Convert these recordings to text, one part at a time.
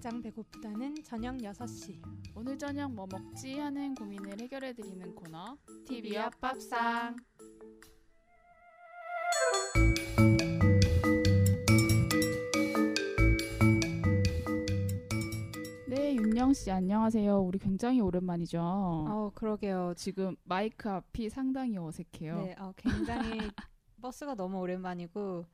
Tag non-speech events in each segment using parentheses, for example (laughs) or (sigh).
가장 배고프다는 저녁 6시. 오늘 저녁 뭐 먹지 하는 고민을 해결해 드리는 코너 TV 앞 밥상. 네, 윤영 씨 안녕하세요. 우리 굉장히 오랜만이죠. 어, 그러게요. 지금 마이크 앞이 상당히 어색해요. 네, 어, 굉장히 (laughs) 버스가 너무 오랜만이고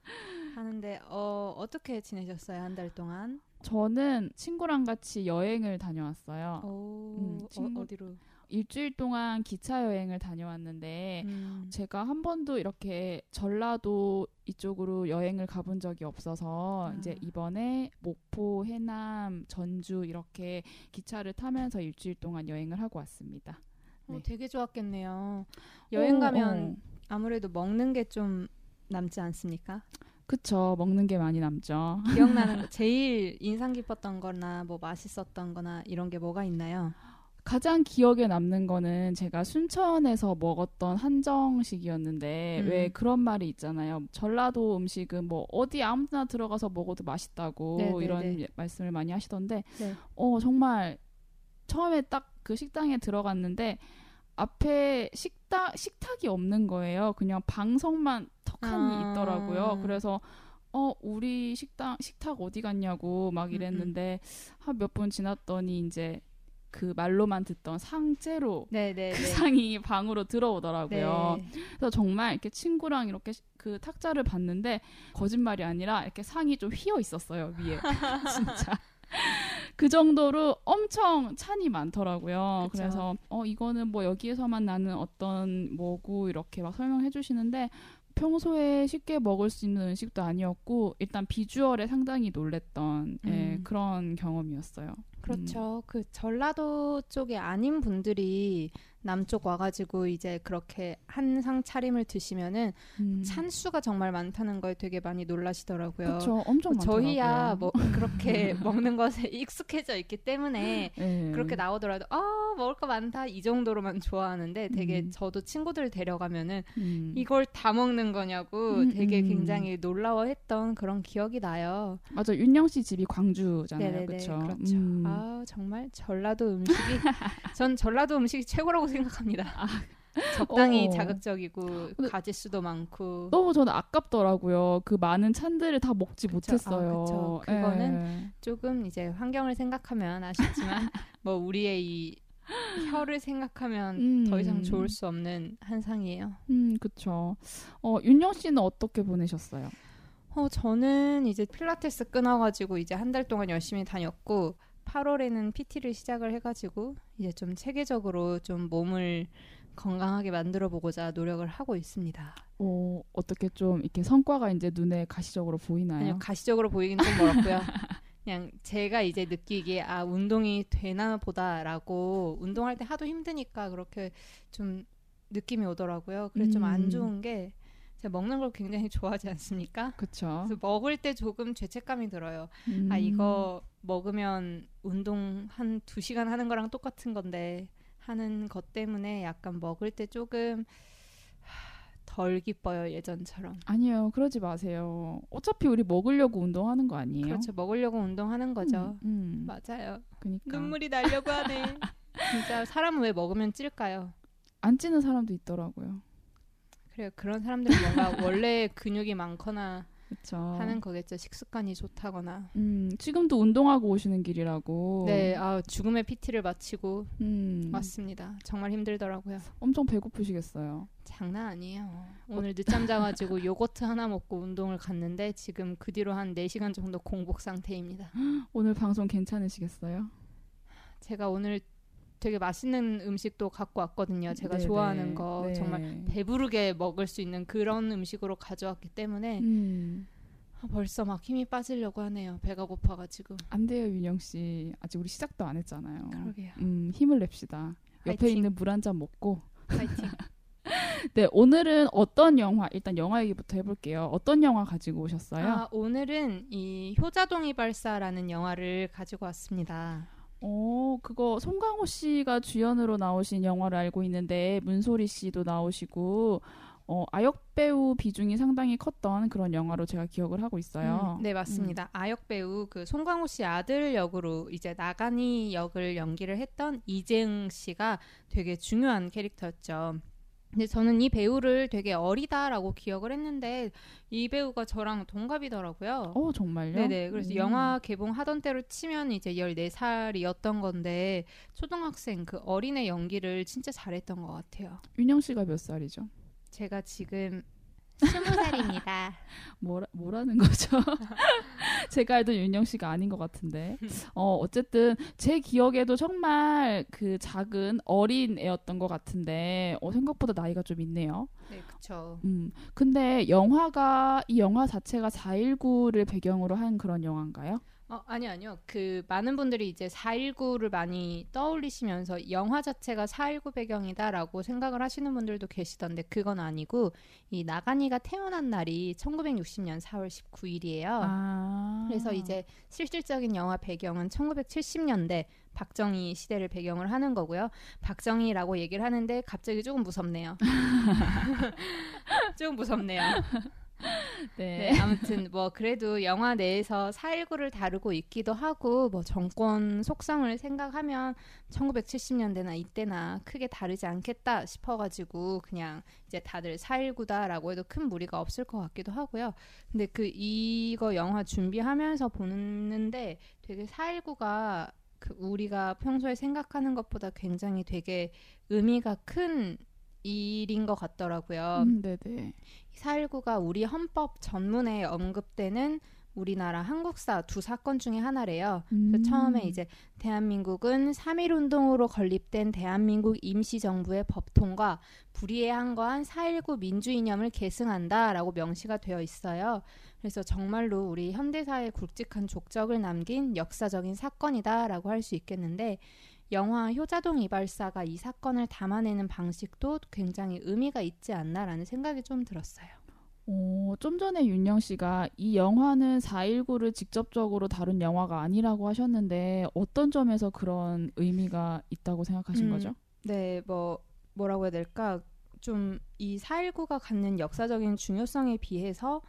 하는데 어, 어떻게 지내셨어요? 한 달 동안? 저는 친구랑 같이 여행을 다녀왔어요. 오, 음, 친구- 어, 어디로? 일주일 동안 기차 여행을 다녀왔는데 음, 제가 한 번도 이렇게 전라도 이쪽으로 여행을 가본 적이 없어서 아. 이제 이번에 목포, 해남, 전주 이렇게 기차를 타면서 일주일 동안 여행을 하고 왔습니다. 어, 네. 되게 좋았겠네요. 여행 어, 가면 어. 아무래도 먹는 게 좀 남지 않습니까? 그쵸 먹는 게 많이 남죠. (laughs) 기억나는 거 제일 인상 깊었던 거나 뭐 맛있었던 거나 이런 게 뭐가 있나요? 가장 기억에 남는 거는 제가 순천에서 먹었던 한정식이었는데 음. 왜 그런 말이 있잖아요. 전라도 음식은 뭐 어디 아무데나 들어가서 먹어도 맛있다고 네, 네, 이런 네. 말씀을 많이 하시던데 네. 어 정말 처음에 딱 그 식당에 들어갔는데 앞에 식 당 식탁이 없는 거예요. 그냥 방석만 턱하니 아. 있더라고요. 그래서 어 우리 식당 식탁 어디 갔냐고 막 음, 이랬는데 한 몇 분 지났더니 이제 그 말로만 듣던 상제로 네, 네, 그 네. 상이 방으로 들어오더라고요. 네. 그래서 정말 이렇게 친구랑 이렇게 시- 그 탁자를 봤는데 거짓말이 아니라 이렇게 상이 좀 휘어 있었어요 위에 (laughs) 진짜. 그 정도로 엄청 찬이 많더라고요. 그쵸. 그래서 어 이거는 뭐 여기에서만 나는 어떤 뭐고 이렇게 막 설명해 주시는데 평소에 쉽게 먹을 수 있는 음식도 아니었고 일단 비주얼에 상당히 놀랬던 예, 음. 그런 경험이었어요. 그렇죠. 그 전라도 쪽에 아닌 분들이 남쪽 와가지고 이제 그렇게 한상 차림을 드시면은 음. 찬수가 정말 많다는 걸 되게 많이 놀라시더라고요. 그렇죠. 엄청 뭐. 저희야 뭐 그렇게 (laughs) 먹는 것에 익숙해져 있기 때문에 예. 그렇게 나오더라도 아 먹을 거 많다 이 정도로만 좋아하는데 되게 음. 저도 친구들 데려가면은 음. 이걸 다 먹는 거냐고 음, 되게 음. 굉장히 놀라워했던 그런 기억이 나요. 맞아 윤영 씨 집이 광주잖아요. 네네네 그렇죠. 그렇죠. 음. 아 정말 전라도 음식이 (laughs) 전 전라도 음식이 최고라고 생각합니다. 적당히 어. 자극적이고 가짓수도 많고 너무 저는 아깝더라고요. 그 많은 찬들을 다 먹지 그쵸. 못했어요. 아. 그거는 예. 조금 이제 환경을 생각하면 아쉽지만 (laughs) 뭐 우리의 이 혀를 생각하면 음. 더 이상 좋을 수 없는 한상이에요. 음, 그쵸. 어, 윤영 씨는 어떻게 보내셨어요? 어, 저는 이제 필라테스 끊어가지고 이제 한 달 동안 열심히 다녔고 8월에는 PT를 시작을 해가지고 이제 좀 체계적으로 좀 몸을 건강하게 만들어 보고자 노력을 하고 있습니다. 어, 어떻게 좀 이렇게 성과가 이제 눈에 가시적으로 보이나요? 아니요 가시적으로 보이긴 좀 멀었고요. (laughs) 그냥 제가 이제 느끼기에 아 운동이 되나 보다라고 운동할 때 하도 힘드니까 그렇게 좀 느낌이 오더라고요. 그래서 좀안 음. 좋은 게 제가 먹는 걸 굉장히 (laughs) 좋아하지 않습니까? 그래서 먹을 때 조금 죄책감이 들어요. 음. 아 이거 먹으면 운동 한 두 시간 하는 거랑 똑같은 건데 하는 것 때문에 약간 먹을 때 조금 하, 덜 기뻐요 예전처럼. 아니요, 그러지 마세요. 어차피 우리 먹으려고 운동하는 거 아니에요? 그렇죠 먹으려고 운동하는 거죠. 음, 음, 맞아요. 그니까. 눈물이 나려고 하네. (laughs) 진짜 사람은 왜 먹으면 찔까요? 안 찌는 사람도 있더라고요. 그래요. 그런 사람들은 뭔가 원래 근육이 많거나 그쵸. 하는 거겠죠. 식습관이 좋다거나. 음, 지금도 운동하고 오시는 길이라고. 네, 아 죽음의 PT를 마치고 음, 왔습니다. 정말 힘들더라고요. 엄청 배고프시겠어요. 장난 아니에요. 오늘 늦잠 자가지고 요거트 하나 먹고 운동을 갔는데 지금 그 뒤로 한 4시간 정도 공복 상태입니다. (gasps) 오늘 방송 괜찮으시겠어요? 제가 오늘 되게 맛있는 음식도 갖고 왔거든요. 제가 네네. 좋아하는 거 네. 정말 배부르게 먹을 수 있는 그런 음식으로 가져왔기 때문에 음, 아, 벌써 막 힘이 빠지려고 하네요. 배가 고파가지고. 안 돼요, 윤영 씨. 아직 우리 시작도 안 했잖아요. 그러게요. 음, 힘을 냅시다. 옆에 화이팅. 있는 물 한 잔 먹고. 파이팅. (laughs) 네, 오늘은 어떤 영화, 일단 영화 얘기부터 해볼게요. 어떤 영화 가지고 오셨어요? 아, 오늘은 이 효자동이 발사라는 영화를 가지고 왔습니다. 어, 그거 송강호 씨가 주연으로 나오신 영화를 알고 있는데 문소리 씨도 나오시고 어, 아역 배우 비중이 상당히 컸던 그런 영화로 제가 기억을 하고 있어요. 음, 네 맞습니다. 아역 배우 그 송강호 씨 아들 역으로 이제 나가니 역을 연기를 했던 이재응 씨가 되게 중요한 캐릭터였죠. 근데 저는 이 배우를 되게 어리다라고 기억을 했는데 이 배우가 저랑 동갑이더라고요. 어 정말요? 네네. 그래서 음. 영화 개봉하던 때로 치면 이제 14살이었던 건데 초등학생 그 어린애 연기를 진짜 잘했던 것 같아요. 윤영 씨가 몇 살이죠? 제가 지금 20살입니다. (laughs) 뭐라, 뭐라는 거죠? (laughs) (laughs) 제가 알던 윤영 씨가 아닌 것 같은데. 어, 어쨌든 제 기억에도 정말 그 작은 어린 애였던 것 같은데, 어, 생각보다 나이가 좀 있네요. 네, 그쵸. 음, 근데 영화가, 이 영화 자체가 4.19를 배경으로 한 그런 영화인가요? 어, 아니, 아니요. 그, 많은 분들이 이제 4.19를 많이 떠올리시면서 영화 자체가 4.19 배경이다라고 생각을 하시는 분들도 계시던데, 그건 아니고, 이 나가니가 태어난 날이 1960년 4월 19일이에요. 아. 그래서 이제 실질적인 영화 배경은 1970년대 박정희 시대를 배경을 하는 거고요. 박정희라고 얘기를 하는데 갑자기 조금 무섭네요. (laughs) 조금 무섭네요. (laughs) 네. 네, 아무튼 뭐 그래도 영화 내에서 4.19를 다루고 있기도 하고 뭐 정권 속성을 생각하면 1970년대나 이때나 크게 다르지 않겠다 싶어가지고 그냥 이제 다들 4.19다라고 해도 큰 무리가 없을 것 같기도 하고요. 근데 그 이거 영화 준비하면서 보는데 되게 4.19가 그 우리가 평소에 생각하는 것보다 굉장히 되게 의미가 큰 일인 것 같더라고요. 음, 네네. 4.19가 우리 헌법 전문에 언급되는 우리나라 한국사 두 사건 중에 하나래요. 그래서 음. 처음에 이제 대한민국은 3.1 운동으로 건립된 대한민국 임시정부의 법통과 불이해한 거한 4.19 민주이념을 계승한다라고 명시가 되어 있어요. 그래서 정말로 우리 현대사에 굵직한 족적을 남긴 역사적인 사건이다라고 할 수 있겠는데 영화 효자동 이발사가 이 사건을 담아내는 방식도 굉장히 의미가 있지 않나라는 생각이 좀 들었어요. 어, 좀 전에 윤영 씨가 이 영화는 4.19를 직접적으로 다룬 영화가 아니라고 하셨는데 어떤 점에서 그런 의미가 있다고 생각하신 음, 거죠? 네, 뭐 뭐라고 해야 될까? 좀 이 4.19가 갖는 역사적인 중요성에 비해서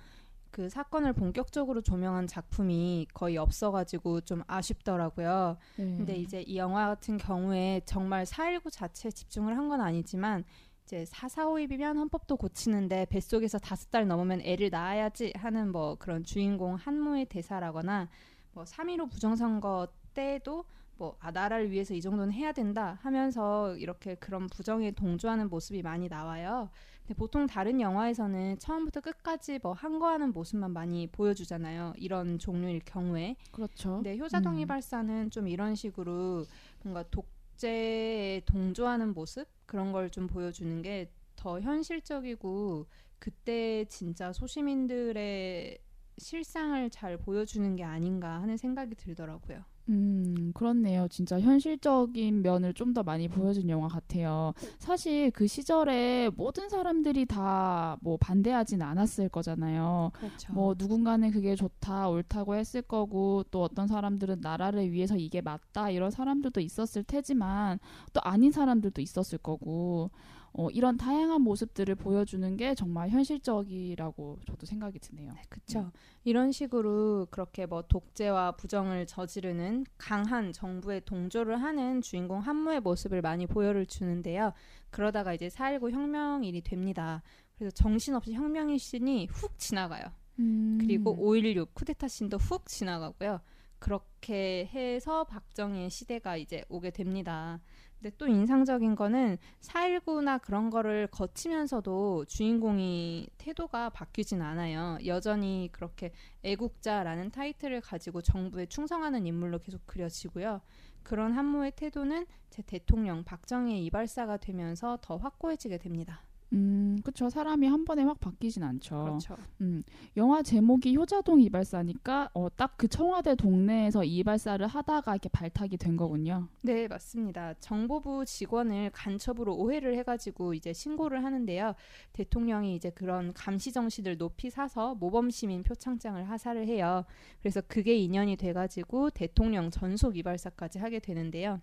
그 사건을 본격적으로 조명한 작품이 거의 없어가지고 좀 아쉽더라고요. 네. 근데 이제 이 영화 같은 경우에 정말 4.19 자체에 집중을 한 건 아니지만 이제 4.4.5입이면 헌법도 고치는데 뱃속에서 다섯 달 넘으면 애를 낳아야지 하는 뭐 그런 주인공 한무의 대사라거나 뭐3.15 부정선거 때도 뭐, 아, 나라를 위해서 이 정도는 해야 된다 하면서 이렇게 그런 부정에 동조하는 모습이 많이 나와요. 근데 보통 다른 영화에서는 처음부터 끝까지 뭐한거 하는 모습만 많이 보여주잖아요. 이런 종류일 경우에. 그렇죠. 근데 효자동이 음. 발사는 좀 이런 식으로 뭔가 독재에 동조하는 모습 그런 걸 좀 보여주는 게 더 현실적이고 그때 진짜 소시민들의 실상을 잘 보여주는 게 아닌가 하는 생각이 들더라고요. 음, 그렇네요. 진짜 현실적인 면을 좀 더 많이 보여준 영화 같아요. 사실 그 시절에 모든 사람들이 다 뭐 반대하진 않았을 거잖아요. 그렇죠. 뭐 누군가는 그게 좋다, 옳다고 했을 거고 또 어떤 사람들은 나라를 위해서 이게 맞다 이런 사람들도 있었을 테지만 또 아닌 사람들도 있었을 거고 어, 이런 다양한 모습들을 보여주는 게 정말 현실적이라고 저도 생각이 드네요. 그렇죠. 이런 식으로 그렇게 뭐 독재와 부정을 저지르는 강한 정부에 동조를 하는 주인공 한무의 모습을 많이 보여를 주는데요. 그러다가 이제 4.19 혁명일이 됩니다. 그래서 정신없이 혁명의 신이 훅 지나가요. 음. 그리고 5.16 쿠데타 신도 훅 지나가고요. 그렇게 해서 박정희의 시대가 이제 오게 됩니다. 근데 또 인상적인 거는 4.19나 그런 거를 거치면서도 주인공이 태도가 바뀌진 않아요. 여전히 그렇게 애국자라는 타이틀을 가지고 정부에 충성하는 인물로 계속 그려지고요. 그런 한무의 태도는 제 대통령 박정희의 이발사가 되면서 더 확고해지게 됩니다. 음, 그쵸. 사람이 한 번에 확 바뀌진 않죠. 그렇죠. 음, 영화 제목이 효자동 이발사니까 어, 딱 그 청와대 동네에서 이 이발사를 하다가 이렇게 발탁이 된 거군요. 네, 맞습니다. 정보부 직원을 간첩으로 오해를 해가지고 이제 신고를 하는데요. 대통령이 이제 그런 감시 정신을 높이 사서 모범 시민 표창장을 하사를 해요. 그래서 그게 인연이 돼가지고 대통령 전속 이발사까지 하게 되는데요.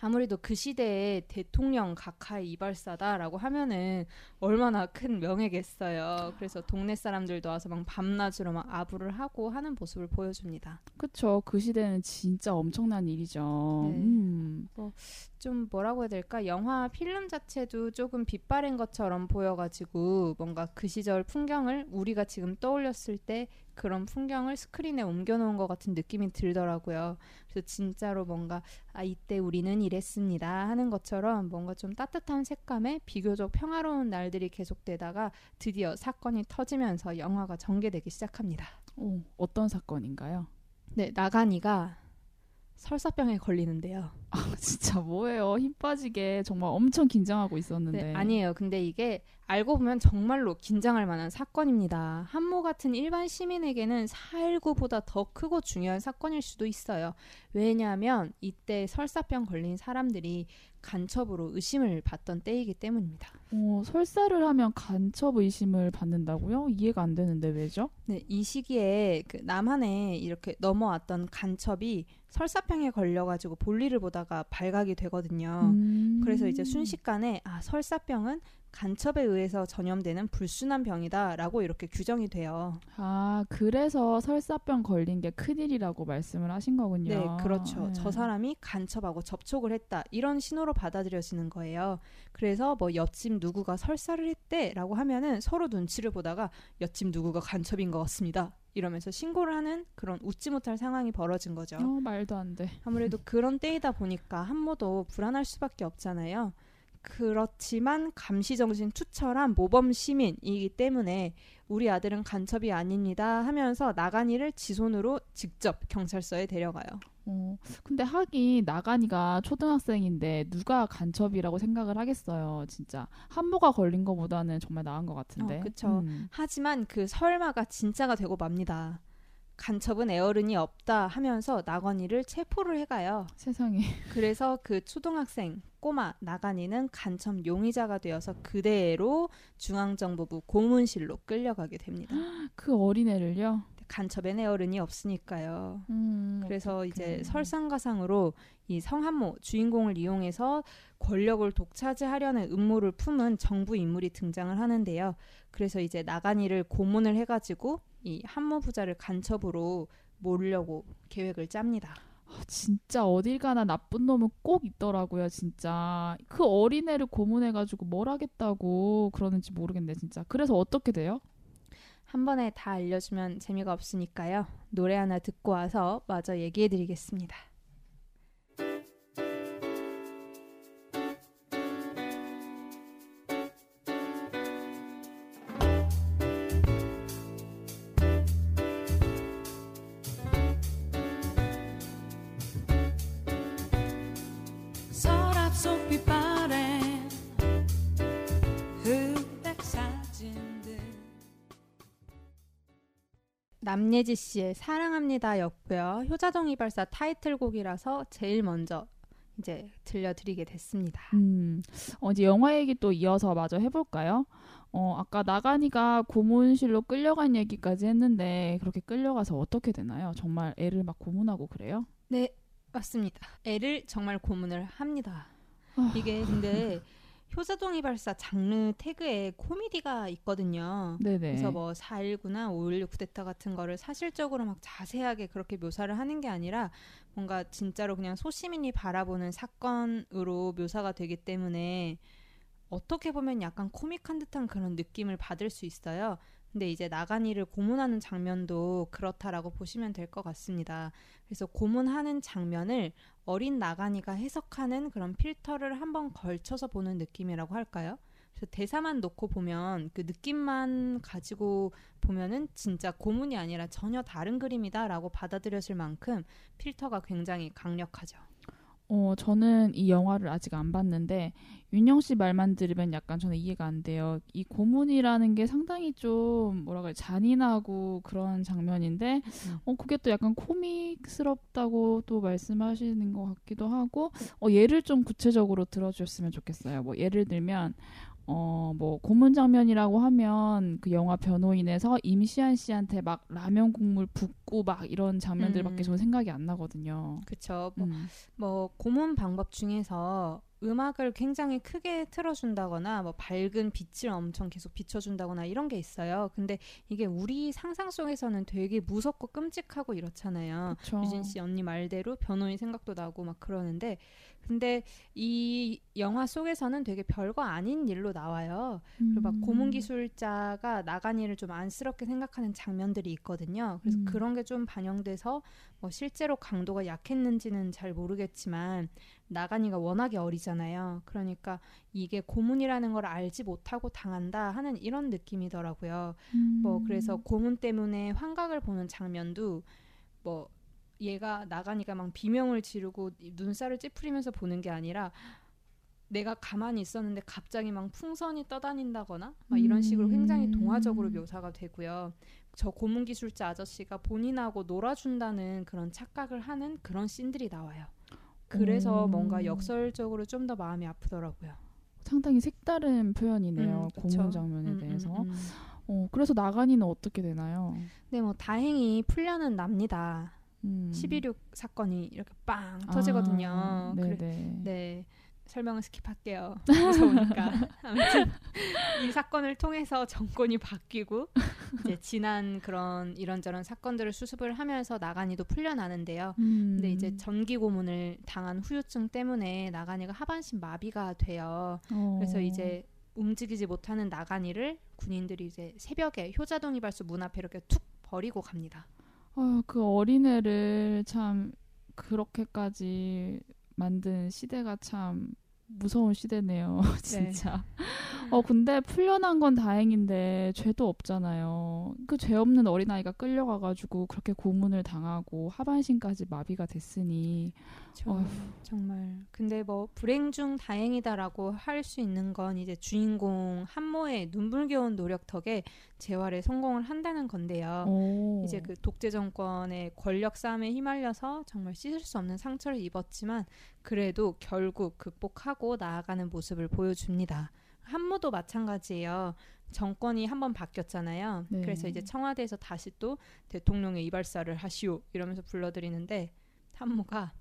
아무래도 그 시대에 대통령 각하의 이발사다라고 하면은 얼마나 큰 명예겠어요. 그래서 동네 사람들도 와서 막 밤낮으로 막 아부를 하고 하는 모습을 보여줍니다. 그쵸. 그 시대는 진짜 엄청난 일이죠. 네. 음. 좀 뭐라고 해야 될까? 영화 필름 자체도 조금 빛바랜 것처럼 보여가지고 뭔가 그 시절 풍경을 우리가 지금 떠올렸을 때 그런 풍경을 스크린에 옮겨놓은 것 같은 느낌이 들더라고요. 그래서 진짜로 뭔가 아 이때 우리는 이랬습니다 하는 것처럼 뭔가 좀 따뜻한 색감의 비교적 평화로운 날들이 계속되다가 드디어 사건이 터지면서 영화가 전개되기 시작합니다. 오, 어떤 사건인가요? 네, 나가니가 설사병에 걸리는데요. (laughs) 아, 진짜 뭐예요? 힘 빠지게 정말 엄청 긴장하고 있었는데. 네, 아니에요. 근데 이게 알고 보면 정말로 긴장할 만한 사건입니다. 한모 같은 일반 시민에게는 4.19보다 더 크고 중요한 사건일 수도 있어요. 왜냐하면 이때 설사병 걸린 사람들이 간첩으로 의심을 받던 때이기 때문입니다. 어, 설사를 하면 간첩 의심을 받는다고요? 이해가 안 되는데 왜죠? 네, 이 시기에 그 남한에 이렇게 넘어왔던 간첩이 설사병에 걸려가지고 볼일을 보다가 발각이 되거든요. 음. 그래서 이제 순식간에 아 설사병은 간첩에 의해서 전염되는 불순한 병이다라고 이렇게 규정이 돼요. 아, 그래서 설사병 걸린 게 큰일이라고 말씀을 하신 거군요. 네, 그렇죠. 네. 저 사람이 간첩하고 접촉을 했다 이런 신호로 받아들여지는 거예요. 그래서 뭐 옆집 누구가 설사를 했대라고 하면은 서로 눈치를 보다가 옆집 누구가 간첩인 것 같습니다. 이러면서 신고를 하는 그런 웃지 못할 상황이 벌어진 거죠. 어, 말도 안 돼. 아무래도 그런 때이다 보니까 한모도 불안할 수밖에 없잖아요. 그렇지만 감시정신 투철한 모범 시민이기 때문에 우리 아들은 간첩이 아닙니다 하면서 나간이를 지 손으로 직접 경찰서에 데려가요. 어, 근데 하긴 나간이가 초등학생인데 누가 간첩이라고 생각을 하겠어요, 진짜. 한모가 걸린 거보다는 정말 나은 것 같은데. 어, 그쵸. 음. 하지만 그 설마가 진짜가 되고 맙니다. 간첩은 애어른이 없다 하면서 나건이를 체포를 해가요. 세상에. 그래서 그 초등학생 꼬마 나간이는 간첩 용의자가 되어서 그대로 중앙정보부 고문실로 끌려가게 됩니다. 그 어린애를요? 간첩엔 애어른이 없으니까요. 음, 그래서 어떡해. 이제 설상가상으로 이 성한모 주인공을 이용해서 권력을 독차지하려는 음모를 품은 정부 인물이 등장을 하는데요. 그래서 이제 나간이를 고문을 해가지고 이 한모 부자를 간첩으로 모으려고 계획을 짭니다. 아, 진짜 어딜 가나 나쁜 놈은 꼭 있더라고요, 진짜. 그 어린애를 고문해가지고 뭘 하겠다고 그러는지 모르겠네, 진짜. 그래서 어떻게 돼요? 한 번에 다 알려주면 재미가 없으니까요. 노래 하나 듣고 와서 마저 얘기해 드리겠습니다. 남예지 씨의 사랑합니다였고요. 효자동 이발사 타이틀곡이라서 제일 먼저 이제 들려드리게 됐습니다. 음, 어, 이제 영화 얘기 또 이어서 마저 해볼까요? 어, 아까 나간이가 고문실로 끌려간 얘기까지 했는데 그렇게 끌려가서 어떻게 되나요? 정말 애를 막 고문하고 그래요? 네, 맞습니다. 애를 정말 고문을 합니다. 아. 이게 근데 효자동 이 발사 장르 태그에 코미디가 있거든요. 네네. 그래서 뭐 4.19나 5.16 쿠데타 같은 거를 사실적으로 막 자세하게 그렇게 묘사를 하는 게 아니라 뭔가 진짜로 그냥 소시민이 바라보는 사건으로 묘사가 되기 때문에 어떻게 보면 약간 코믹한 듯한 그런 느낌을 받을 수 있어요. 근데 이제 나간이를 고문하는 장면도 그렇다라고 보시면 될 것 같습니다. 그래서 고문하는 장면을 어린 나간이가 해석하는 그런 필터를 한번 걸쳐서 보는 느낌이라고 할까요? 그래서 대사만 놓고 보면 그 느낌만 가지고 보면은 진짜 고문이 아니라 전혀 다른 그림이다라고 받아들여질 만큼 필터가 굉장히 강력하죠. 어, 저는 이 영화를 아직 안 봤는데 윤영 씨 말만 들으면 약간 저는 이해가 안 돼요. 이 고문이라는 게 상당히 좀 뭐라 그래 잔인하고 그런 장면인데 어 그게 또 약간 코믹스럽다고 또 말씀하시는 것 같기도 하고 어 예를 좀 구체적으로 들어주셨으면 좋겠어요. 뭐 예를 들면 어, 뭐, 고문 장면이라고 하면 그 영화 변호인에서 임시한 씨한테 막 라면 국물 붓고 막 이런 장면들밖에 음. 저는 생각이 안 나거든요. 그쵸. 뭐, 음. 뭐 고문 방법 중에서 음악을 굉장히 크게 틀어준다거나 뭐 밝은 빛을 엄청 계속 비춰준다거나 이런 게 있어요. 근데 이게 우리 상상 속에서는 되게 무섭고 끔찍하고 이렇잖아요. 그쵸. 유진 씨 언니 말대로 변호인 생각도 나고 막 그러는데 근데 이 영화 속에서는 되게 별거 아닌 일로 나와요. 그리고 막 음. 고문 기술자가 나간이를 좀 안쓰럽게 생각하는 장면들이 있거든요. 그래서 음. 그런 게 좀 반영돼서 뭐 실제로 강도가 약했는지는 잘 모르겠지만 나간이가 워낙에 어리잖아요. 그러니까 이게 고문이라는 걸 알지 못하고 당한다 하는 이런 느낌이더라고요. 음. 뭐 그래서 고문 때문에 환각을 보는 장면도 뭐 얘가 나가니까 막 비명을 지르고 이 눈살을 찌푸리면서 보는 게 아니라 내가 가만히 있었는데 갑자기 막 풍선이 떠다닌다거나 막 이런 식으로 굉장히 음. 동화적으로 묘사가 되고요. 저 고문 기술자 아저씨가 본인하고 놀아준다는 그런 착각을 하는 그런 씬들이 나와요. 그래서 오. 뭔가 역설적으로 좀 더 마음이 아프더라고요. 상당히 색다른 표현이네요. 음. 고문 장면에 음, 대해서. 음, 음. 어, 그래서 나간이는 어떻게 되나요? 네, 뭐 다행히 풀려는 납니다. 음. 11.6 사건이 이렇게 빵 터지거든요. 아, 그래- 네네. 네. 설명을 스킵할게요. (laughs) 무서우니까. 아무튼 이 사건을 통해서 정권이 바뀌고 이제 지난 그런 이런저런 사건들을 수습을 하면서 나간이도 풀려나는데요. 음. 근데 이제 전기 고문을 당한 후유증 때문에 나간이가 하반신 마비가 돼요. 어. 그래서 이제 움직이지 못하는 나간이를 군인들이 이제 새벽에 효자동 이발소 문 앞에 이렇게 툭 버리고 갑니다. 아, 그 어린애를 참 그렇게까지 만든 시대가 참 무서운 시대네요. (laughs) 진짜. 어 근데 풀려난 건 다행인데 죄도 없잖아요. 그 죄 없는 어린아이가 끌려가가지고 그렇게 고문을 당하고 하반신까지 마비가 됐으니 저. 정말 근데 뭐 불행 중 다행이다라고 할 수 있는 건 이제 주인공 한모의 눈물겨운 노력 덕에 재활에 성공을 한다는 건데요. 오. 이제 그 독재 정권의 권력 싸움에 휘말려서 정말 씻을 수 없는 상처를 입었지만 그래도 결국 극복하고 나아가는 모습을 보여줍니다. 한모도 마찬가지예요. 정권이 한번 바뀌었잖아요. 네. 그래서 이제 청와대에서 다시 또 대통령의 이발사를 하시오 이러면서 불러드리는데 한모가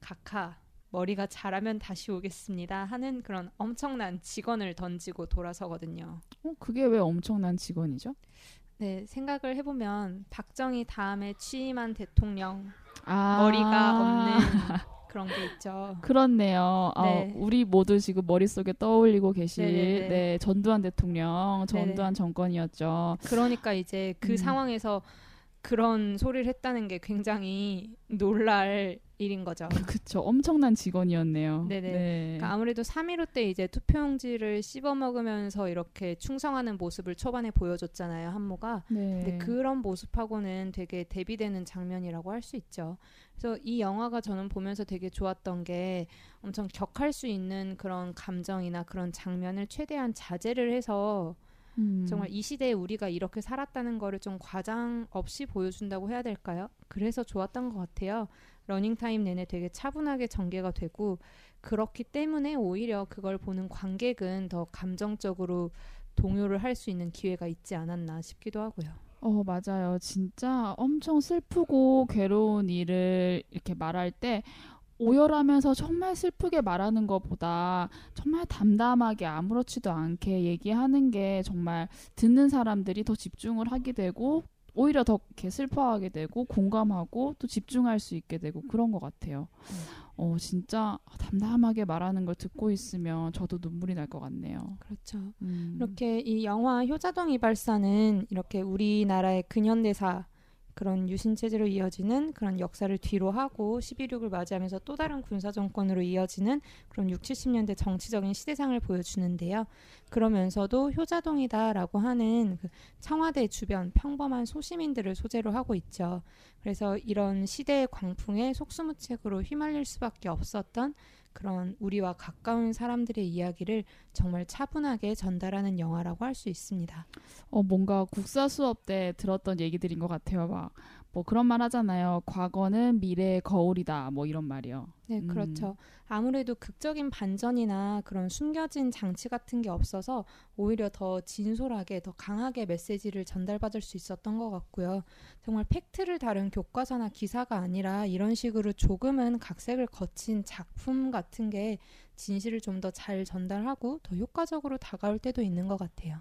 각하 머리가 자라면 다시 오겠습니다 하는 그런 엄청난 직원을 던지고 돌아서거든요. 어, 그게 왜 엄청난 직원이죠? 네, 생각을 해보면 박정희 다음에 취임한 대통령 아. 머리가 없는 (laughs) 게 있죠. 그렇네요. 아, 네. 우리 모두 지금 머릿속에 떠올리고 계실 네네네. 네, 전두환 대통령, 전두환 네네. 정권이었죠. 그러니까 이제 그 음. 상황에서 그런 소리를 했다는 게 굉장히 놀랄 일인 거죠. (laughs) 그쵸. 엄청난 직원이었네요. 네네. 네. 그러니까 아무래도 3.15 때 이제 투표용지를 씹어 먹으면서 이렇게 충성하는 모습을 초반에 보여줬잖아요, 한모가. 네. 근데 그런 모습하고는 되게 대비되는 장면이라고 할 수 있죠. 그래서 이 영화가 저는 보면서 되게 좋았던 게 엄청 격할 수 있는 그런 감정이나 그런 장면을 최대한 자제를 해서 음. 정말 이 시대에 우리가 이렇게 살았다는 거를 좀 과장 없이 보여준다고 해야 될까요? 그래서 좋았던 것 같아요. 러닝타임 내내 되게 차분하게 전개가 되고 그렇기 때문에 오히려 그걸 보는 관객은 더 감정적으로 동요를 할 수 있는 기회가 있지 않았나 싶기도 하고요. 어, 맞아요. 진짜 엄청 슬프고 괴로운 일을 이렇게 말할 때 오열하면서 정말 슬프게 말하는 것보다 정말 담담하게 아무렇지도 않게 얘기하는 게 정말 듣는 사람들이 더 집중을 하게 되고 오히려 더 이렇게 슬퍼하게 되고 공감하고 또 집중할 수 있게 되고 그런 것 같아요. 어, 진짜 담담하게 말하는 걸 듣고 있으면 저도 눈물이 날 것 같네요. 그렇죠. 음. 이렇게 이 영화 효자동 이발사는 이렇게 우리나라의 근현대사 그런 유신 체제로 이어지는 그런 역사를 뒤로 하고 11.6을 맞이하면서 또 다른 군사 정권으로 이어지는 그런 6, 70년대 정치적인 시대상을 보여주는데요. 그러면서도 효자동이다라고 하는 그 청와대 주변 평범한 소시민들을 소재로 하고 있죠. 그래서 이런 시대의 광풍에 속수무책으로 휘말릴 수밖에 없었던 그런 우리와 가까운 사람들의 이야기를 정말 차분하게 전달하는 영화라고 할 수 있습니다. 어, 뭔가 국사 수업 때 들었던 얘기들인 것 같아요. 막, 뭐 그런 말 하잖아요. 과거는 미래의 거울이다. 뭐 이런 말이요. 네, 음. 그렇죠. 아무래도 극적인 반전이나 그런 숨겨진 장치 같은 게 없어서 오히려 더 진솔하게, 더 강하게 메시지를 전달받을 수 있었던 것 같고요. 정말 팩트를 다룬 교과서나 기사가 아니라 이런 식으로 조금은 각색을 거친 작품 같은 게 진실을 좀 더 잘 전달하고 더 효과적으로 다가올 때도 있는 것 같아요.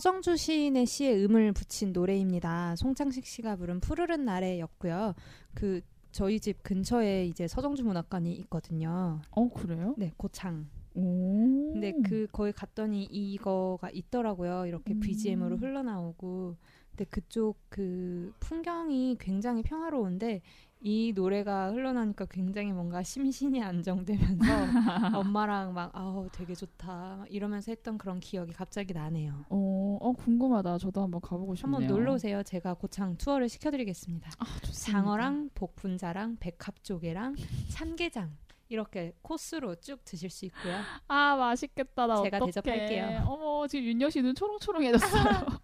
서정주 시인의 시에 음을 붙인 노래입니다. 송창식 씨가 부른 푸르른 날에였고요. 그 저희 집 근처에 이제 서정주 문학관이 있거든요. 어 그래요? 네, 고창. 오. 근데 그 거기 갔더니 이거가 있더라고요. 이렇게 음. BGM으로 흘러나오고. 근데 그쪽 그 풍경이 굉장히 평화로운데 이 노래가 흘러나니까 굉장히 뭔가 심신이 (laughs) 안정되면서 (laughs) 엄마랑 막 아우 되게 좋다 막 이러면서 했던 그런 기억이 갑자기 나네요. 어, 어 궁금하다. 저도 한번 가보고 싶네요. 한번 놀러 오세요. 제가 고창 투어를 시켜드리겠습니다. 아, 좋습니다. 장어랑 복분자랑 백합조개랑 참게장 이렇게 코스로 쭉 드실 수 있고요. 아 맛있겠다. 나 제가 어떡해. 대접할게요. 어머 지금 윤여 씨는 초롱초롱해졌어요.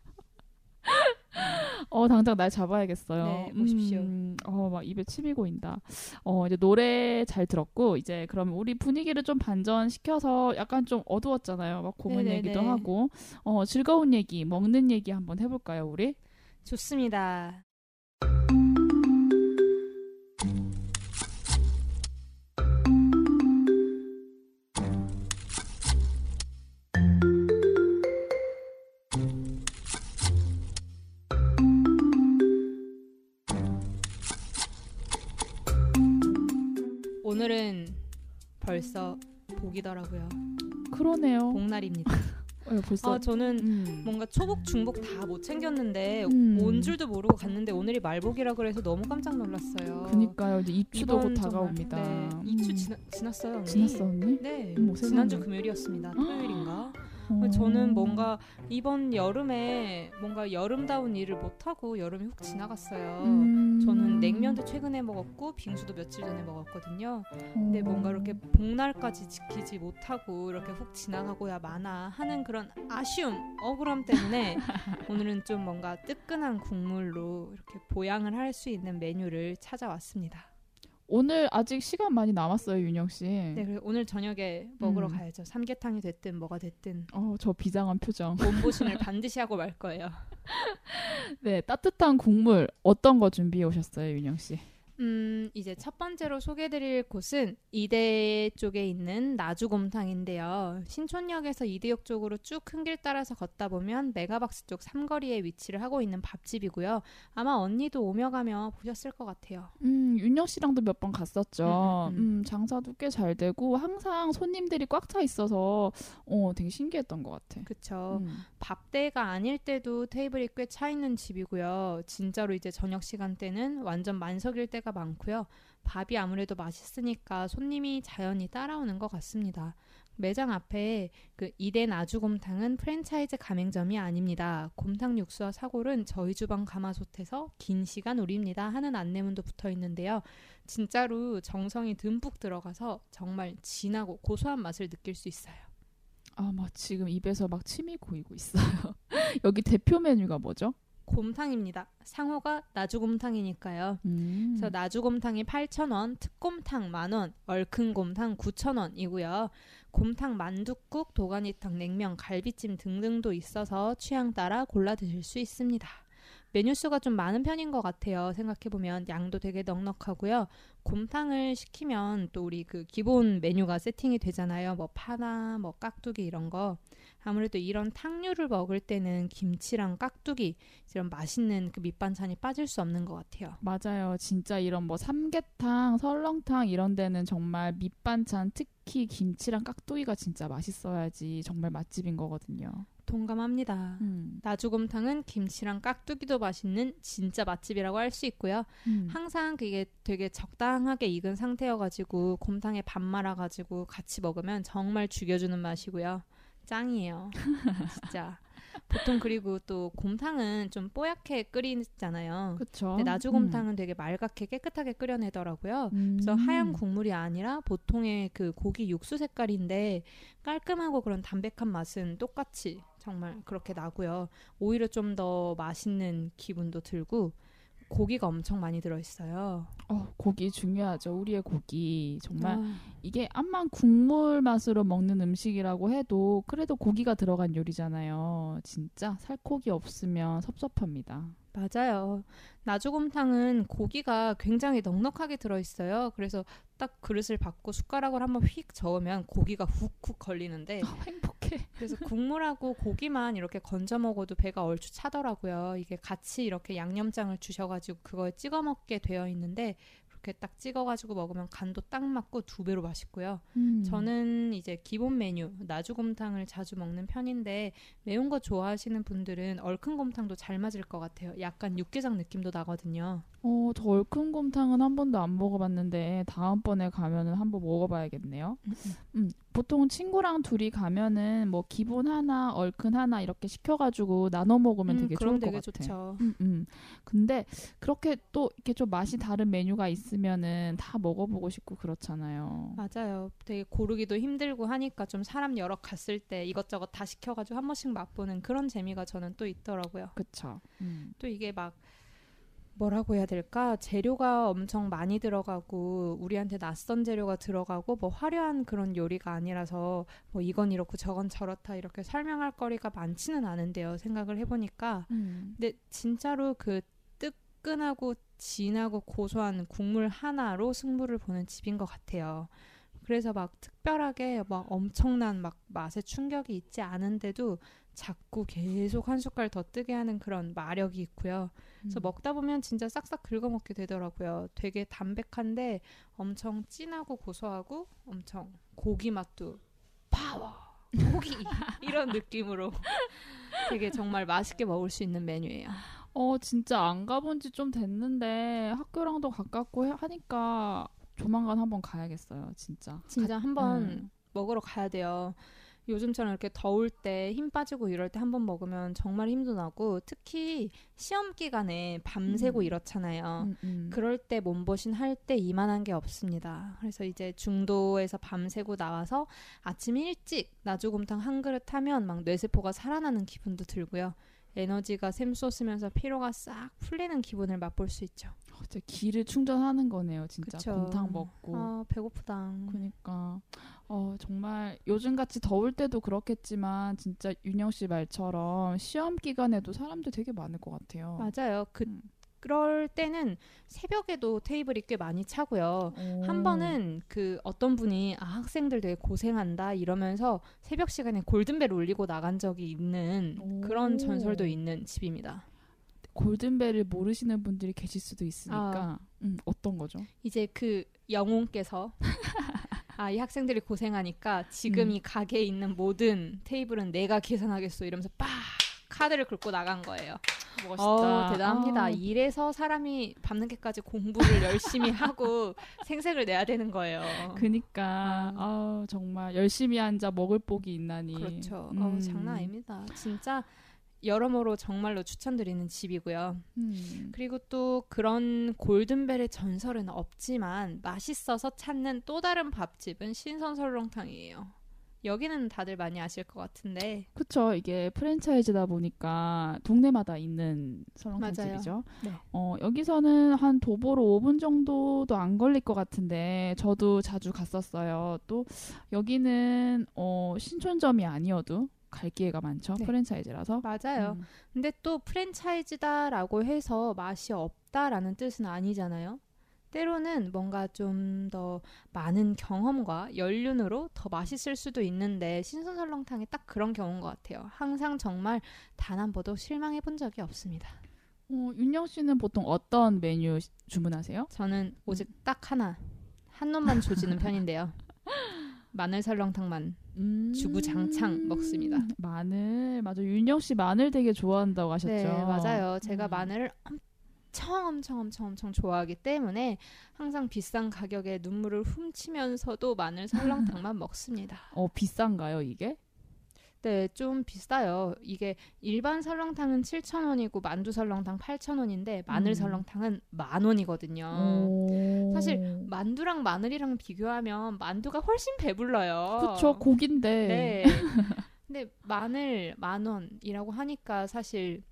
(laughs) 어 당장 날 잡아야겠어요. 네, 오십시오. 음, 어막 입에 침이 고인다. 어 이제 노래 잘 들었고 이제 그러면 우리 분위기를 좀 반전시켜서 약간 좀 어두웠잖아요. 막 고문 네네네. 얘기도 하고 어 즐거운 얘기, 먹는 얘기 한번 해볼까요, 우리? 좋습니다. 오늘은 벌써 복이더라고요. 그러네요. 복날입니다. (laughs) 어, 벌써 아, 저는 음. 뭔가 초복 중복 다 못 챙겼는데 음. 온 줄도 모르고 갔는데 오늘이 말복이라 그래서 너무 깜짝 놀랐어요. 그니까요. 이제 입추도 곧 다가옵니다. 네, 입추 음. 지나, 지났어요. 언니. 지났어 언니? 네, 세상에. 지난주 금요일이었습니다. 토요일인가? 어. 저는 뭔가 이번 여름에 뭔가 여름다운 일을 못 하고 여름이 훅 지나갔어요. 음. 저는 냉면도 최근에 먹었고 빙수도 며칠 전에 먹었거든요. 근데 어. 뭔가 이렇게 복날까지 지키지 못하고 이렇게 훅 지나가고야 마나 하는 그런 아쉬움, 억울함 때문에 (laughs) 오늘은 좀 뭔가 뜨끈한 국물로 이렇게 보양을 할 수 있는 메뉴를 찾아왔습니다. 오늘 아직 시간 많이 남았어요, 윤영 씨. 네, 그리고 오늘 저녁에 먹으러 음. 가야죠. 삼계탕이 됐든 뭐가 됐든 어, 저 비장한 표정. 몸보신을 반드시 하고 말 거예요. (laughs) 네, 따뜻한 국물 어떤 거 준비해 오셨어요, 윤영 씨? 음, 이제 첫 번째로 소개드릴 곳은 이대 쪽에 있는 나주곰탕인데요. 신촌역에서 이대역 쪽으로 쭉 큰 길 따라서 걷다 보면 메가박스 쪽 삼거리에 위치를 하고 있는 밥집이고요. 아마 언니도 오며 가며 보셨을 것 같아요. 음, 윤영 씨랑도 몇 번 갔었죠. 음, 음, 음, 음. 장사도 꽤 잘 되고 항상 손님들이 꽉 차 있어서 어, 되게 신기했던 것 같아. 그쵸. 음. 밥대가 아닐 때도 테이블이 꽤 차 있는 집이고요. 진짜로 이제 저녁 시간대는 완전 만석일 때가 많고요. 밥이 아무래도 맛있으니까 손님이 자연히 따라오는 것 같습니다. 매장 앞에 그 이대 나주곰탕은 프랜차이즈 가맹점이 아닙니다. 곰탕 육수와 사골은 저희 주방 가마솥에서 긴 시간 우립니다 하는 안내문도 붙어 있는데요. 진짜로 정성이 듬뿍 들어가서 정말 진하고 고소한 맛을 느낄 수 있어요. 아, 막 지금 입에서 막 침이 고이고 있어요. (laughs) 여기 대표 메뉴가 뭐죠? 곰탕입니다. 상호가 나주곰탕이니까요. 음. 그래서 나주곰탕이 8,000원, 특곰탕 만원, 얼큰곰탕 9,000원이고요. 곰탕 만둣국, 도가니탕, 냉면, 갈비찜 등등도 있어서 취향 따라 골라 드실 수 있습니다. 메뉴 수가 좀 많은 편인 것 같아요. 생각해 보면 양도 되게 넉넉하고요. 곰탕을 시키면 또 우리 그 기본 메뉴가 세팅이 되잖아요. 뭐 파나 뭐 깍두기 이런 거. 아무래도 이런 탕류를 먹을 때는 김치랑 깍두기 이런 맛있는 그 밑반찬이 빠질 수 없는 것 같아요. 맞아요. 진짜 이런 뭐 삼계탕, 설렁탕 이런 데는 정말 밑반찬 특히 김치랑 깍두기가 진짜 맛있어야지 정말 맛집인 거거든요. 동감합니다. 음. 나주곰탕은 김치랑 깍두기도 맛있는 진짜 맛집이라고 할 수 있고요. 음. 항상 그게 되게 적당하게 익은 상태여가지고 곰탕에 밥 말아가지고 같이 먹으면 정말 죽여주는 맛이고요. 짱이에요. (laughs) 진짜. 보통 그리고 또 곰탕은 좀 뽀얗게 끓이잖아요. 그쵸. 근데 나주곰탕은 되게 맑게 깨끗하게 끓여내더라고요. 음. 그래서 하얀 국물이 아니라 보통의 그 고기 육수 색깔인데 깔끔하고 그런 담백한 맛은 똑같이 정말 그렇게 나고요. 오히려 좀 더 맛있는 기분도 들고 고기가 엄청 많이 들어있어요. 어, 고기 중요하죠. 우리의 고기 정말 아, 이게 암만 국물 맛으로 먹는 음식이라고 해도 그래도 고기가 들어간 요리잖아요. 진짜 살코기 없으면 섭섭합니다. 맞아요. 나주곰탕은 고기가 굉장히 넉넉하게 들어있어요. 그래서 딱 그릇을 받고 숟가락을 한번 휙 저으면 고기가 훅훅 걸리는데 어, (laughs) 행복해. 그래서 국물하고 고기만 이렇게 건져 먹어도 배가 얼추 차더라고요. 이게 같이 이렇게 양념장을 주셔가지고 그거에 찍어 먹게 되어 있는데 그렇게 딱 찍어가지고 먹으면 간도 딱 맞고 두 배로 맛있고요. 음. 저는 이제 기본 메뉴 나주곰탕을 자주 먹는 편인데 매운 거 좋아하시는 분들은 얼큰곰탕도 잘 맞을 것 같아요. 약간 육개장 느낌도 나거든요. 어, 저 얼큰곰탕은 한 번도 안 먹어봤는데 다음번에 가면은 한번 먹어봐야겠네요. 음, 보통 친구랑 둘이 가면은 뭐 기본 하나, 얼큰 하나 이렇게 시켜가지고 나눠 먹으면 음, 되게 좋을 것 되게 같아. 좋죠. 음, 음. 근데 그렇게 또 이렇게 좀 맛이 다른 메뉴가 있으면은 다 먹어보고 싶고 그렇잖아요. 맞아요. 되게 고르기도 힘들고 하니까 좀 사람 여러 갔을 때 이것저것 다 시켜가지고 한 번씩 맛보는 그런 재미가 저는 또 있더라고요. 그쵸. 음. 또 이게 막 뭐라고 해야 될까? 재료가 엄청 많이 들어가고 우리한테 낯선 재료가 들어가고 뭐 화려한 그런 요리가 아니라서 뭐 이건 이렇고 저건 저렇다 이렇게 설명할 거리가 많지는 않은데요. 생각을 해보니까 음. 근데 진짜로 그 뜨끈하고 진하고 고소한 국물 하나로 승부를 보는 집인 것 같아요. 그래서 막 특별하게 막 엄청난 막 맛의 충격이 있지 않은데도 자꾸 계속 한 숟갈 더 뜨게 하는 그런 마력이 있고요. 그래서 음. 먹다 보면 진짜 싹싹 긁어먹게 되더라고요. 되게 담백한데 엄청 진하고 고소하고 엄청 고기 맛도 파워 고기 (laughs) 이런 느낌으로 (laughs) 되게 정말 맛있게 먹을 수 있는 메뉴예요. 어, 진짜 안 가본 지 좀 됐는데 학교랑도 가깝고 해- 하니까 조만간 한번 가야겠어요, 진짜. 진짜 한번 음. 먹으러 가야 돼요. 요즘처럼 이렇게 더울 때 힘 빠지고 이럴 때 한번 먹으면 정말 힘도 나고 특히 시험 기간에 밤새고 음. 이렇잖아요. 음, 음. 그럴 때 몸보신 할 때 이만한 게 없습니다. 그래서 이제 중도에서 밤새고 나와서 아침 일찍 나주곰탕 한 그릇 하면 막 뇌세포가 살아나는 기분도 들고요. 에너지가 샘솟으면서 피로가 싹 풀리는 기분을 맛볼 수 있죠. 어, 진짜 기를 충전하는 거네요, 진짜. 그쵸. 곰탕 먹고. 아 배고프다. 그니까 어 정말 요즘 같이 더울 때도 그렇겠지만 진짜 윤영 씨 말처럼 시험 기간에도 사람들 되게 많을 것 같아요. 맞아요. 그 음. 그럴 때는 새벽에도 테이블이 꽤 많이 차고요. 한 오. 번은 그 어떤 분이 아 학생들 되게 고생한다 이러면서 새벽 시간에 골든벨 울리고 나간 적이 있는 오. 그런 전설도 있는 집입니다. 골든벨을 모르시는 분들이 계실 수도 있으니까 음, 어떤 거죠? 이제 그 영웅께서 (laughs) 아 이 학생들이 고생하니까 지금 음. 이 가게에 있는 모든 테이블은 내가 계산하겠어 이러면서 빡 카드를 긁고 나간 거예요. 어, 대단합니다. 아, 이래서 사람이 밤늦게까지 공부를 열심히 하고 (laughs) 생색을 내야 되는 거예요. 그니까 아. 아 정말 열심히 앉아 먹을 복이 있나니. 그렇죠. 음. 어, 장난 아닙니다. 진짜 여러모로 정말로 추천드리는 집이고요. 음. 그리고 또 그런 골든벨의 전설은 없지만 맛있어서 찾는 또 다른 밥집은 신선설렁탕이에요. 여기는 다들 많이 아실 것 같은데 그쵸. 이게 프랜차이즈다 보니까 동네마다 있는 설렁탕집이죠. 네. 어, 여기서는 한 도보로 5분 정도도 안 걸릴 것 같은데 저도 자주 갔었어요. 또 여기는 어, 신촌점이 아니어도 갈 기회가 많죠. 네. 프랜차이즈라서. 맞아요. 음. 근데 또 프랜차이즈다라고 해서 맛이 없다라는 뜻은 아니잖아요. 때로는 뭔가 좀 더 많은 경험과 연륜으로 더 맛있을 수도 있는데 신선 설렁탕이 딱 그런 경우인 것 같아요. 항상 정말 단 한 번도 실망해 본 적이 없습니다. 어, 윤영 씨는 보통 어떤 메뉴 시- 주문하세요? 저는 오직 딱 하나 한 놈만 조지는 편인데요. (laughs) 마늘 설렁탕만 음. 주구장창 먹습니다. 마늘 맞아 윤영 씨 마늘 되게 좋아한다고 하셨죠. 네, 맞아요. 제가 음. 마늘을 엄청 엄청 엄청 엄청 좋아하기 때문에 항상 비싼 가격에 눈물을 훔치면서도 마늘 설렁탕만 (laughs) 먹습니다. 어 비싼가요 이게? 네, 좀 비싸요. 이게 일반 설렁탕은 7,000원이고 만두 설렁탕 8,000원인데 마늘 음. 설렁탕은 만 원이거든요. 오. 사실 만두랑 마늘이랑 비교하면 만두가 훨씬 배불러요. 그쵸 고긴데. 네. 근데 마늘 만 원이라고 하니까 사실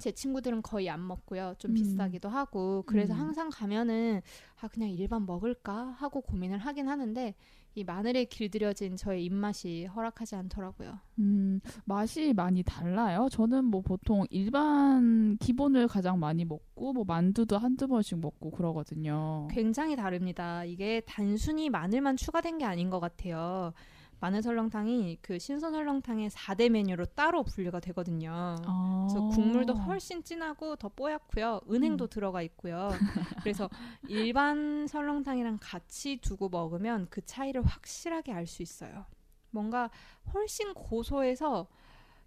제 친구들은 거의 안 먹고요. 좀 음. 비싸기도 하고 그래서 음. 항상 가면은 아 그냥 일반 먹을까 하고 고민을 하긴 하는데 이 마늘에 길들여진 저의 입맛이 허락하지 않더라고요. 음, 맛이 많이 달라요. 저는 뭐 보통 일반 기본을 가장 많이 먹고 뭐 만두도 한두 번씩 먹고 그러거든요. 굉장히 다릅니다. 이게 단순히 마늘만 추가된 게 아닌 것 같아요. 마늘 설렁탕이 그 신선 설렁탕의 4대 메뉴로 따로 분류가 되거든요. 아. 그래서 국물도 훨씬 진하고 더 뽀얗고요. 은행도 음. 들어가 있고요. (laughs) 그래서 일반 설렁탕이랑 같이 두고 먹으면 그 차이를 확실하게 알 수 있어요. 뭔가 훨씬 고소해서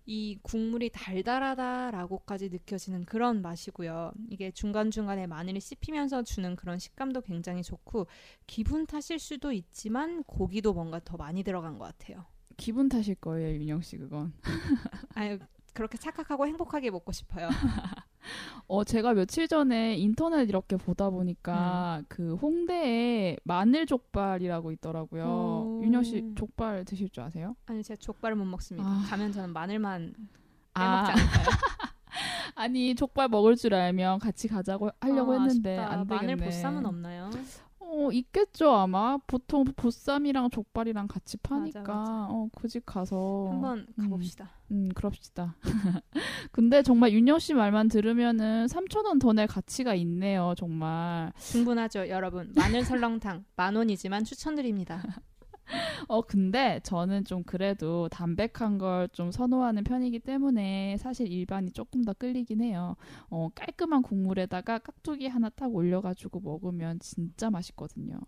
이 국물이 달달하다라고까지 느껴지는 그런 맛이고요. 이게 중간중간에 마늘이 씹히면서 주는 그런 식감도 굉장히 좋고 기분 탓일 수도 있지만 고기도 뭔가 더 많이 들어간 것 같아요. 기분 탓일 거예요, 윤영 씨 그건. 아유 그렇게 착각하고 행복하게 먹고 싶어요. (laughs) 어, 제가 며칠 전에 인터넷 이렇게 보다 보니까 음. 그 홍대에 마늘 족발이라고 있더라고요. 오. 윤영 씨 족발 드실 줄 아세요? 아니 제가 족발을 못 먹습니다. 아. 가면 저는 마늘만 아, 빼먹지 않을까요? (laughs) 아니 족발 먹을 줄 알면 같이 가자고 하려고 아, 했는데 아쉽다. 안 되겠네. 마늘 보쌈은 없나요? 어, 있겠죠 아마. 보통 보쌈이랑 족발이랑 같이 파니까 맞아, 맞아. 어, 그집 가서 한번 음. 가봅시다. 음, 그럽시다. (laughs) 근데 정말 윤영 씨 말만 들으면은 3,000원 더 낼 가치가 있네요, 정말. 충분하죠, 여러분. 마늘 설렁탕 만 원이지만 추천드립니다. (laughs) (laughs) 어, 근데 저는 좀 그래도 담백한 걸 좀 선호하는 편이기 때문에 사실 일반이 조금 더 끌리긴 해요. 어, 깔끔한 국물에다가 깍두기 하나 딱 올려가지고 먹으면 진짜 맛있거든요.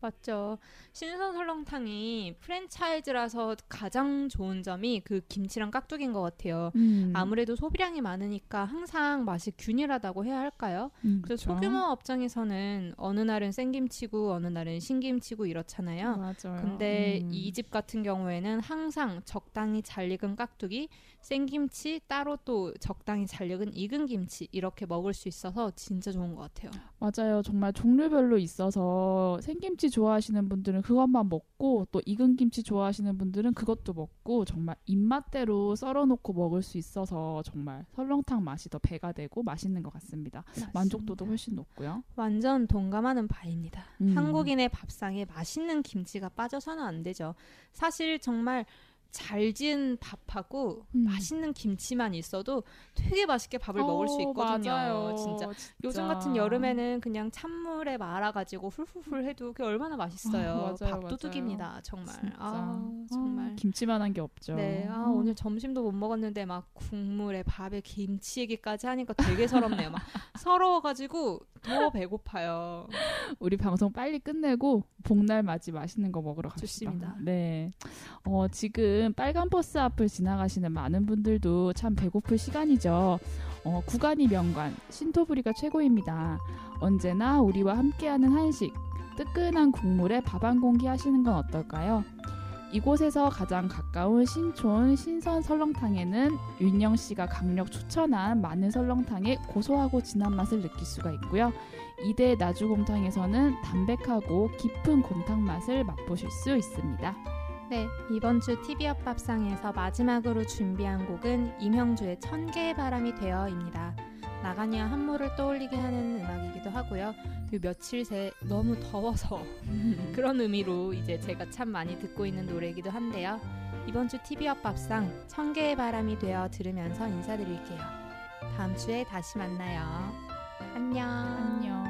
맞죠. 신선 설렁탕이 프랜차이즈라서 가장 좋은 점이 그 김치랑 깍두기인 것 같아요. 음, 아무래도 소비량이 많으니까 항상 맛이 균일하다고 해야 할까요? 음, 그래서 그쵸? 소규모 업장에서는 어느 날은 생김치고 어느 날은 신김치고 이렇잖아요. 맞아요. 근데 음. 이집 같은 경우에는 항상 적당히 잘 익은 깍두기, 생김치, 따로 또 적당히 잘 익은 익은 김치 이렇게 먹을 수 있어서 진짜 좋은 것 같아요. 맞아요. 정말 종류별로 있어서 생김치 좋아하시는 분들은 그것만 먹고 또 익은 김치 좋아하시는 분들은 그것도 먹고 정말 입맛대로 썰어놓고 먹을 수 있어서 정말 설렁탕 맛이 더 배가 되고 맛있는 것 같습니다. 만족도도 훨씬 높고요. 완전 동감하는 바입니다. 음. 한국인의 밥상에 맛있는 김치가 빠져서는 안 되죠. 사실 정말 잘 지은 밥하고 음. 맛있는 김치만 있어도 되게 맛있게 밥을 먹을 수 어, 있거든요. 맞아요. 진짜. 진짜. 요즘 같은 여름에는 그냥 찬물에 말아가지고 훌훌훌 해도 그게 얼마나 맛있어요. 아, 밥도둑입니다. 정말. 진짜. 아, 정말. 아, 김치만한 게 없죠. 네, 아, 어. 오늘 점심도 못 먹었는데 막 국물에 밥에 김치 얘기까지 하니까 되게 서럽네요. 막 (laughs) 서러워가지고 더 배고파요. 우리 방송 빨리 끝내고 복날 맞이 맛있는 거 먹으러 갑시다. 좋습니다. 네. 어, 지금 빨간 버스 앞을 지나가시는 많은 분들도 참 배고플 시간이죠. 어, 구간이 명관, 신토부리가 최고입니다. 언제나 우리와 함께하는 한식, 뜨끈한 국물에 밥 한 공기 하시는 건 어떨까요? 이곳에서 가장 가까운 신촌 신선 설렁탕에는 윤영 씨가 강력 추천한 마늘 설렁탕의 고소하고 진한 맛을 느낄 수가 있고요. 이대 나주곰탕에서는 담백하고 깊은 곰탕 맛을 맛보실 수 있습니다. 네, 이번 주 TV 옆밥상에서 마지막으로 준비한 곡은 임형주의 천 개의 바람이 되어입니다. 나가냐 한물을 떠올리게 하는 음악이기도 하고요. 그리고 며칠 새 너무 더워서 (laughs) 그런 의미로 이제 제가 참 많이 듣고 있는 노래이기도 한데요. 이번 주 TV 엇밥상 청개의 바람이 되어 들으면서 인사드릴게요. 다음 주에 다시 만나요. 안녕. 안녕.